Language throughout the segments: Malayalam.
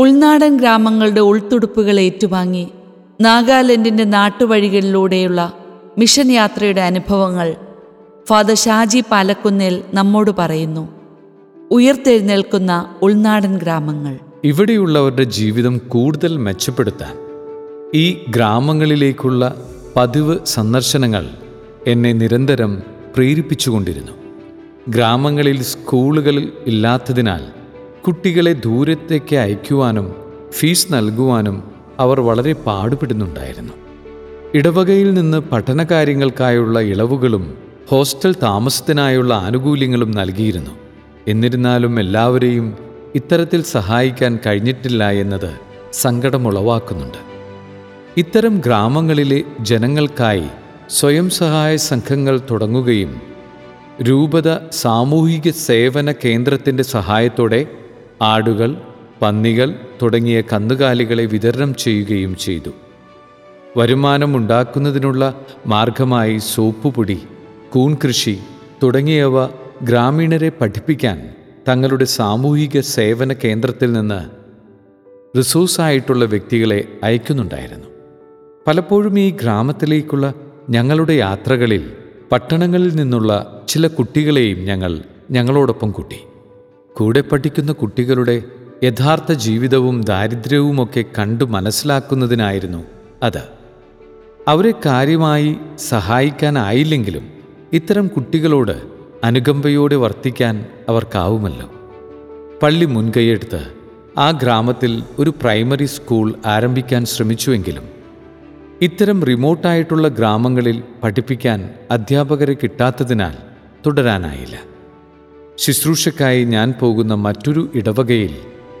ഉൾനാടൻ ഗ്രാമങ്ങളുടെ ഉൾത്തുടുപ്പുകൾ ഏറ്റുവാങ്ങി നാഗാലാൻഡിന്റെ നാട്ടുവഴികളിലൂടെയുള്ള മിഷൻ യാത്രയുടെ അനുഭവങ്ങൾ ഫാദർ ഷാജി പാലക്കുന്നിൽ നമ്മോട് പറയുന്നു. ഉയർത്തെഴുന്നേൽക്കുന്ന ഉൾനാടൻ ഗ്രാമങ്ങൾ. ഇവിടെയുള്ളവരുടെ ജീവിതം കൂടുതൽ മെച്ചപ്പെടുത്താൻ ഈ ഗ്രാമങ്ങളിലേക്കുള്ള പതിവ് സന്ദർശനങ്ങൾ എന്നെ നിരന്തരം പ്രേരിപ്പിച്ചുകൊണ്ടിരുന്നു. ഗ്രാമങ്ങളിൽ സ്കൂളുകൾ ഇല്ലാത്തതിനാൽ കുട്ടികളെ ദൂരത്തേക്ക് അയക്കുവാനും ഫീസ് നൽകുവാനും അവർ വളരെ പാടുപെടുന്നുണ്ടായിരുന്നു. ഇടവകയിൽ നിന്ന് പഠനകാര്യങ്ങൾക്കായുള്ള ഇളവുകളും ഹോസ്റ്റൽ താമസത്തിനായുള്ള ആനുകൂല്യങ്ങളും നൽകിയിരുന്നു. എന്നിരുന്നാലും എല്ലാവരെയും ഇത്തരത്തിൽ സഹായിക്കാൻ കഴിഞ്ഞിട്ടില്ല എന്നത് സങ്കടമുളവാക്കുന്നുണ്ട്. ഇത്തരം ഗ്രാമങ്ങളിലെ ജനങ്ങൾക്കായി സ്വയം സഹായ സംഘങ്ങൾ തുടങ്ങുകയും രൂപത സാമൂഹിക സേവന കേന്ദ്രത്തിന്റെ സഹായത്തോടെ ആടുകൾ പന്നികൾ തുടങ്ങിയ കന്നുകാലികളെ വിതരണം ചെയ്യുകയും ചെയ്തു. വരുമാനമുണ്ടാക്കുന്നതിനുള്ള മാർഗമായി സോപ്പുപൊടി കൂൺ കൃഷി തുടങ്ങിയവ ഗ്രാമീണരെ പഠിപ്പിക്കാൻ തങ്ങളുടെ സാമൂഹിക സേവന കേന്ദ്രത്തിൽ നിന്ന് റിസോഴ്സായിട്ടുള്ള വ്യക്തികളെ അയക്കുന്നുണ്ടായിരുന്നു. പലപ്പോഴും ഈ ഗ്രാമത്തിലേക്കുള്ള ഞങ്ങളുടെ യാത്രകളിൽ പട്ടണങ്ങളിൽ നിന്നുള്ള ചില കുട്ടികളെയും ഞങ്ങൾ ഞങ്ങളോടൊപ്പം കൂട്ടി. കൂടെ പഠിക്കുന്ന കുട്ടികളുടെ യഥാർത്ഥ ജീവിതവും ദാരിദ്ര്യവുമൊക്കെ കണ്ടു മനസ്സിലാക്കുന്നതിനായിരുന്നു അത്. അവരെ കാര്യമായി സഹായിക്കാനായില്ലെങ്കിലും ഇത്തരം കുട്ടികളോട് അനുകമ്പയോടെ വർത്തിക്കാൻ അവർക്കാവുമല്ലോ. പള്ളി മുൻകൈയെടുത്ത് ആ ഗ്രാമത്തിൽ ഒരു പ്രൈമറി സ്കൂൾ ആരംഭിക്കാൻ ശ്രമിച്ചുവെങ്കിലും ഇത്തരം റിമോട്ടായിട്ടുള്ള ഗ്രാമങ്ങളിൽ പഠിപ്പിക്കാൻ അധ്യാപകരെ കിട്ടാത്തതിനാൽ തുടരാനായില്ല. ശുശ്രൂഷക്കായി ഞാൻ പോകുന്ന മറ്റൊരു ഇടവകയിൽ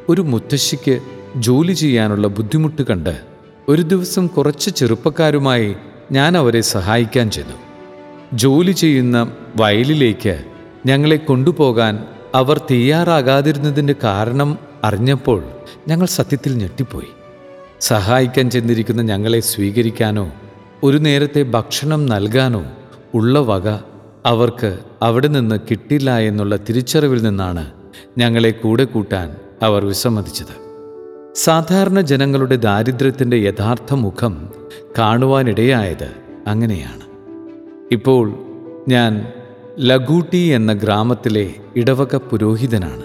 ഒരു മുത്തശ്ശിക്ക് ജോലി ചെയ്യാനുള്ള ബുദ്ധിമുട്ട് കണ്ട് ഒരു ദിവസം കുറച്ച് ചെറുപ്പക്കാരുമായി ഞാൻ അവരെ സഹായിക്കാൻ ചെന്നു. ജോലി ചെയ്യുന്ന വയലിലേക്ക് ഞങ്ങളെ കൊണ്ടുപോകാൻ അവർ തയ്യാറാകാതിരുന്നതിന്റെ കാരണം അറിഞ്ഞപ്പോൾ ഞങ്ങൾ സത്യത്തിൽ ഞെട്ടിപ്പോയി. സഹായിക്കാൻ ചെന്നിരിക്കുന്ന ഞങ്ങളെ സ്വീകരിക്കാനോ ഒരു നേരത്തെ ഭക്ഷണം നൽകാനോ ഉള്ള വക അവർക്ക് അവിടെ നിന്ന് കിട്ടില്ല എന്നുള്ള തിരിച്ചറിവിൽ നിന്നാണ് ഞങ്ങളെ കൂടെ കൂട്ടാൻ അവർ വിസമ്മതിച്ചത്. സാധാരണ ജനങ്ങളുടെ ദാരിദ്ര്യത്തിന്റെ യഥാർത്ഥ മുഖം കാണുവാനിടയായത് അങ്ങനെയാണ്. ഇപ്പോൾ ഞാൻ ലഗൂട്ടി എന്ന ഗ്രാമത്തിലെ ഇടവക പുരോഹിതനാണ്.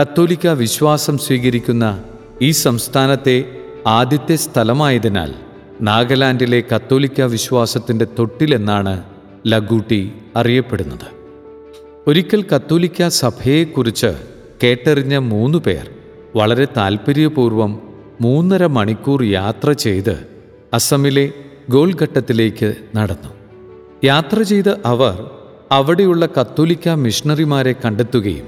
കത്തോലിക്ക വിശ്വാസം സ്വീകരിക്കുന്ന ഈ സംസ്ഥാനത്തെ ആദ്യത്തെ സ്ഥലമായതിനാൽ നാഗാലാൻഡിലെ കത്തോലിക്ക വിശ്വാസത്തിന്റെ തൊട്ടിലെന്നാണ് ലഗൂട്ടി അറിയപ്പെടുന്നത്. ഒരിക്കൽ കത്തോലിക്ക സഭയെക്കുറിച്ച് കേട്ടറിഞ്ഞ മൂന്ന് പേർ വളരെ താൽപ്പര്യപൂർവം മൂന്നര മണിക്കൂർ യാത്ര ചെയ്ത് അസമിലെ ഗോൽഘട്ടത്തിലേക്ക് നടന്നു. യാത്ര ചെയ്ത് അവർ അവിടെയുള്ള കത്തോലിക്ക മിഷണറിമാരെ കണ്ടെത്തുകയും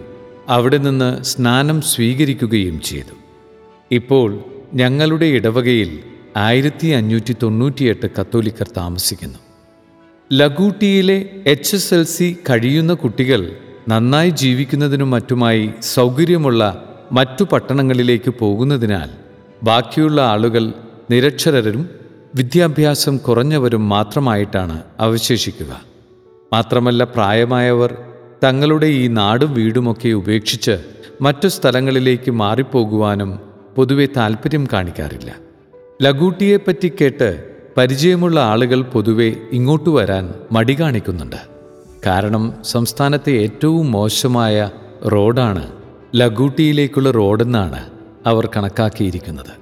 അവിടെ നിന്ന് സ്നാനം സ്വീകരിക്കുകയും ചെയ്തു. ഇപ്പോൾ ഞങ്ങളുടെ ഇടവകയിൽ ആയിരത്തി അഞ്ഞൂറ്റി തൊണ്ണൂറ്റിയെട്ട് കത്തോലിക്കർ താമസിക്കുന്നു. ലഗൂട്ടിയിലെ എച്ച് എസ് എൽ സി കഴിയുന്ന കുട്ടികൾ നന്നായി ജീവിക്കുന്നതിനും മറ്റുമായി സൗകര്യമുള്ള മറ്റു പട്ടണങ്ങളിലേക്ക് പോകുന്നതിനാൽ ബാക്കിയുള്ള ആളുകൾ നിരക്ഷരരും വിദ്യാഭ്യാസം കുറഞ്ഞവരും മാത്രമായിട്ടാണ് അവശേഷിക്കുക. മാത്രമല്ല പ്രായമായവർ തങ്ങളുടെ ഈ നാടും വീടുമൊക്കെ ഉപേക്ഷിച്ച് മറ്റു സ്ഥലങ്ങളിലേക്ക് മാറിപ്പോകുവാനും പൊതുവെ താല്പര്യം കാണിക്കാറില്ല. ലഗൂട്ടിയെപ്പറ്റി കേട്ട് പരിചയമുള്ള ആളുകൾ പൊതുവെ ഇങ്ങോട്ട് വരാൻ മടി കാണിക്കുന്നുണ്ട്. കാരണം സംസ്ഥാനത്തെ ഏറ്റവും മോശമായ റോഡാണ് ലഗൂട്ടിയിലേക്കുള്ള റോഡെന്നാണ് അവർ കണക്കാക്കിയിരിക്കുന്നത്.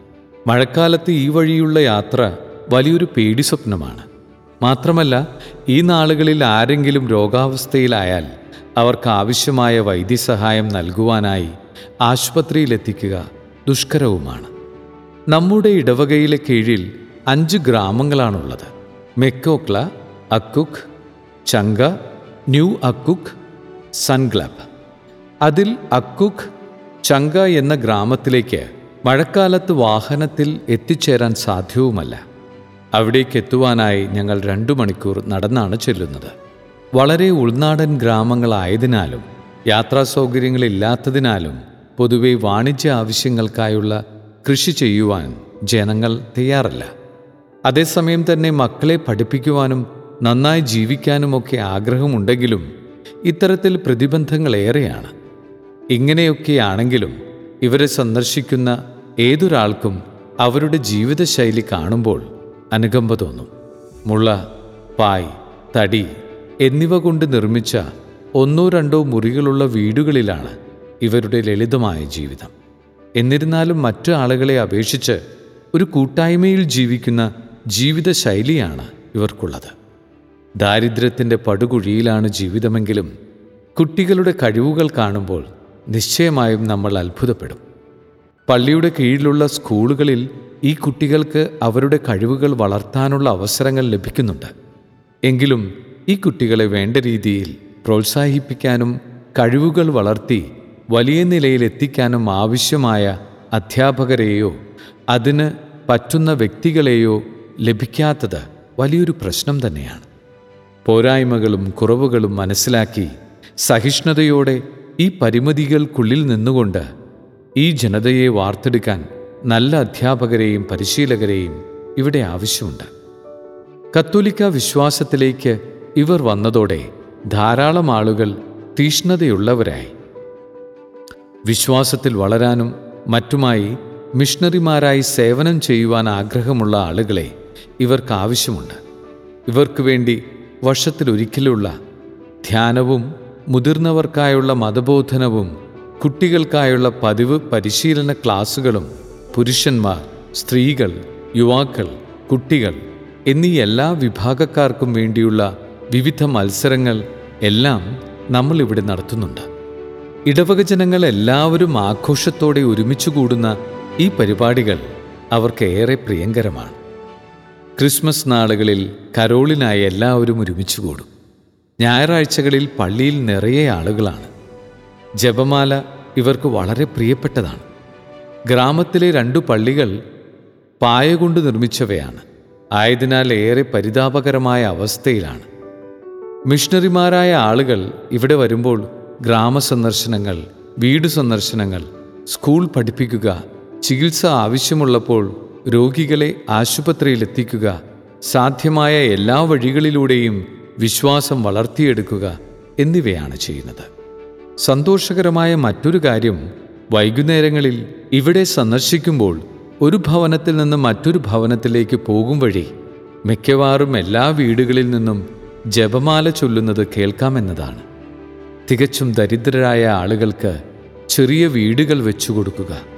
മഴക്കാലത്ത് ഈ വഴിയുള്ള യാത്ര വലിയൊരു പേടി സ്വപ്നമാണ്. മാത്രമല്ല ഈ നാളുകളിൽ ആരെങ്കിലും രോഗാവസ്ഥയിലായാൽ അവർക്ക് ആവശ്യമായ വൈദ്യസഹായം നൽകുവാനായി ആശുപത്രിയിലെത്തിക്കുക ദുഷ്കരവുമാണ്. നമ്മുടെ ഇടവകയിലെ കീഴിൽ അഞ്ച് ഗ്രാമങ്ങളാണുള്ളത്. മെക്കോക്ല അക്കുക് ചങ്ക ന്യൂ അക്കുക് സൺഗ്ലബ് അതിൽ അക്കുക് ചങ്ക എന്ന ഗ്രാമത്തിലേക്ക് മഴക്കാലത്ത് വാഹനത്തിൽ എത്തിച്ചേരാൻ സാധ്യവുമല്ല. അവിടേക്ക് എത്തുവാനായി ഞങ്ങൾ രണ്ടു മണിക്കൂർ നടന്നാണ് ചെല്ലുന്നത്. വളരെ ഉൾനാടൻ ഗ്രാമങ്ങളായതിനാലും യാത്രാ സൗകര്യങ്ങളില്ലാത്തതിനാലും പൊതുവെ വാണിജ്യ ആവശ്യങ്ങൾക്കായുള്ള കൃഷി ചെയ്യുവാൻ ജനങ്ങൾ തയ്യാറല്ല. അതേസമയം തന്നെ മക്കളെ പഠിപ്പിക്കുവാനും നന്നായി ജീവിക്കാനുമൊക്കെ ആഗ്രഹമുണ്ടെങ്കിലും ഇത്തരത്തിൽ പ്രതിബന്ധങ്ങൾ ഏറെയാണ് ഇങ്ങനെയൊക്കെയാണെങ്കിലും ഇവരെ സന്ദർശിക്കുന്ന ഏതൊരാൾക്കും അവരുടെ ജീവിതശൈലി കാണുമ്പോൾ അനുകമ്പ തോന്നും. മുള പായ് തടി എന്നിവ കൊണ്ട് നിർമ്മിച്ച ഒന്നോ രണ്ടോ മുറികളുള്ള വീടുകളിലാണ് ഇവരുടെ ലളിതമായ ജീവിതം. എന്നിരുന്നാലും മറ്റു ആളുകളെ അപേക്ഷിച്ച് ഒരു കൂട്ടായ്മയിൽ ജീവിക്കുന്ന ജീവിതശൈലിയാണ് ഇവർക്കുള്ളത്. ദാരിദ്ര്യത്തിന്റെ പടുകുഴിയിലാണ് ജീവിതമെങ്കിലും കുട്ടികളുടെ കഴിവുകൾ കാണുമ്പോൾ നിശ്ചയമായും നമ്മൾ അത്ഭുതപ്പെടും. പള്ളിയുടെ കീഴിലുള്ള സ്കൂളുകളിൽ ഈ കുട്ടികൾക്ക് അവരുടെ കഴിവുകൾ വളർത്താനുള്ള അവസരങ്ങൾ ലഭിക്കുന്നുണ്ട്. എങ്കിലും ഈ കുട്ടികളെ വേണ്ട രീതിയിൽ പ്രോത്സാഹിപ്പിക്കാനും കഴിവുകൾ വളർത്തി വലിയ നിലയിൽ എത്തിക്കാനും ആവശ്യമായ അധ്യാപകരെയോ അതിന് പറ്റുന്ന വ്യക്തികളെയോ ലഭിക്കാത്തത് വലിയൊരു പ്രശ്നം തന്നെയാണ്. പോരായ്മകളും കുറവുകളും മനസ്സിലാക്കി സഹിഷ്ണുതയോടെ ഈ പരിമിതികൾക്കുള്ളിൽ നിന്നുകൊണ്ട് ഈ ജനതയെ വാർത്തെടുക്കാൻ നല്ല അധ്യാപകരെയും പരിശീലകരെയും ഇവിടെ ആവശ്യമുണ്ട്. കത്തോലിക്ക വിശ്വാസത്തിലേക്ക് ഇവർ വന്നതോടെ ധാരാളം ആളുകൾ തീഷ്ണതയുള്ളവരായി. വിശ്വാസത്തിൽ വളരാനും മറ്റുമായി മിഷണറിമാരായി സേവനം ചെയ്യുവാൻ ആഗ്രഹമുള്ള ആളുകളെ ഇവർക്ക് ആവശ്യമുണ്ട്. ഇവർക്ക് വേണ്ടി വർഷത്തിലൊരിക്കലുള്ള ധ്യാനവും മുതിർന്നവർക്കായുള്ള മതബോധനവും കുട്ടികൾക്കായുള്ള പതിവ് പരിശീലന ക്ലാസുകളും പുരുഷന്മാർ സ്ത്രീകൾ യുവാക്കൾ കുട്ടികൾ എന്നീ എല്ലാ വിഭാഗക്കാർക്കും വേണ്ടിയുള്ള വിവിധ മത്സരങ്ങൾ എല്ലാം നമ്മളിവിടെ നടത്തുന്നുണ്ട്. ഇടവക ജനങ്ങൾ എല്ലാവരും ആഘോഷത്തോടെ ഒരുമിച്ച് കൂടുന്ന ഈ പരിപാടികൾ അവർക്ക് ഏറെ പ്രിയങ്കരമാണ്. ക്രിസ്മസ് നാളുകളിൽ കരോളിനായി എല്ലാവരും ഒരുമിച്ച് കൂടും. ഞായറാഴ്ചകളിൽ പള്ളിയിൽ നിറയെ ആളുകളാണ്. ജപമാല ഇവർക്ക് വളരെ പ്രിയപ്പെട്ടതാണ്. ഗ്രാമത്തിലെ രണ്ടു പള്ളികൾ പായ കൊണ്ട് നിർമ്മിച്ചവയാണ്. ആയതിനാൽ ഏറെ പരിതാപകരമായ അവസ്ഥയിലാണ്. മിഷണറിമാരായ ആളുകൾ ഇവിടെ വരുമ്പോൾ ഗ്രാമസന്ദർശനങ്ങൾ വീട് സന്ദർശനങ്ങൾ സ്കൂൾ പഠിപ്പിക്കുക ചികിത്സ ആവശ്യമുള്ളപ്പോൾ രോഗികളെ ആശുപത്രിയിലെത്തിക്കുക. സാധ്യമായ എല്ലാ വഴികളിലൂടെയും വിശ്വാസം വളർത്തിയെടുക്കുക എന്നിവയാണ് ചെയ്യുന്നത്. സന്തോഷകരമായ മറ്റൊരു കാര്യം വൈകുന്നേരങ്ങളിൽ ഇവിടെ സന്ദർശിക്കുമ്പോൾ ഒരു ഭവനത്തിൽ നിന്ന് മറ്റൊരു ഭവനത്തിലേക്ക് പോകും വഴി മിക്കവാറും എല്ലാ വീടുകളിൽ നിന്നും ജപമാല ചൊല്ലുന്നത് കേൾക്കാമെന്നതാണ് തികച്ചും ദരിദ്രരായ ആളുകൾക്ക് ചെറിയ വീടുകൾ വെച്ചു കൊടുക്കുക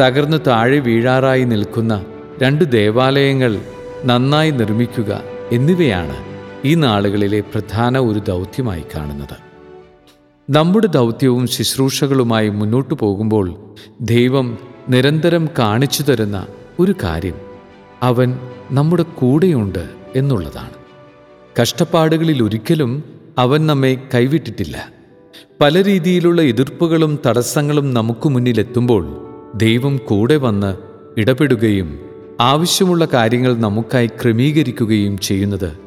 തകർന്നു താഴെ വീഴാറായി നിൽക്കുന്ന രണ്ട് ദേവാലയങ്ങൾ നന്നായി നിർമ്മിക്കുക എന്നിവയാണ് ഈ നാളുകളിലെ പ്രധാന ഒരു ദൗത്യമായി കാണുന്നത്. നമ്മുടെ ദൗത്യവും ശുശ്രൂഷകളുമായി മുന്നോട്ടു പോകുമ്പോൾ ദൈവം നിരന്തരം കാണിച്ചു തരുന്ന ഒരു കാര്യം അവൻ നമ്മുടെ കൂടെയുണ്ട് എന്നുള്ളതാണ്. കഷ്ടപ്പാടുകളിൽ ഒരിക്കലും അവൻ നമ്മെ കൈവിട്ടിട്ടില്ല. പല രീതിയിലുള്ള എതിർപ്പുകളും തടസ്സങ്ങളും നമുക്ക് മുന്നിലെത്തുമ്പോൾ ദൈവം കൂടെ വന്ന് ഇടപെടുകയും ആവശ്യമുള്ള കാര്യങ്ങൾ നമുക്കായി ക്രമീകരിക്കുകയും ചെയ്യുന്നത്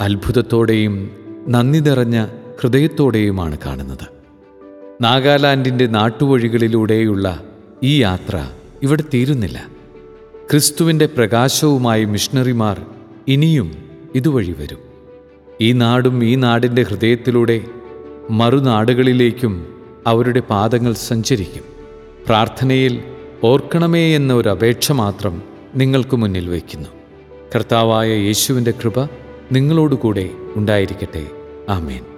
അത്ഭുതത്തോടെയും നന്ദി നിറഞ്ഞ ഹൃദയത്തോടെയുമാണ് കാണുന്നത്. നാഗാലാൻഡിന്റെ നാട്ടുവഴികളിലൂടെയുള്ള ഈ യാത്ര ഇവിടെ തീരുന്നില്ല. ക്രിസ്തുവിന്റെ പ്രകാശവുമായി മിഷണറിമാർ ഇനിയും ഇതുവഴി വരും. ഈ നാടും ഈ നാടിന്റെ ഹൃദയത്തിലൂടെ മറുനാടുകളിലേക്കും അവരുടെ പാദങ്ങൾ സഞ്ചരിക്കും. പ്രാർത്ഥനയിൽ ഓർക്കണമേ എന്ന ഒരു അപേക്ഷ മാത്രം നിങ്ങൾക്ക് മുന്നിൽ വയ്ക്കുന്നു. കർത്താവായ യേശുവിന്റെ കൃപ നിങ്ങളോടുകൂടെ ഉണ്ടായിരിക്കട്ടെ. ആമേൻ.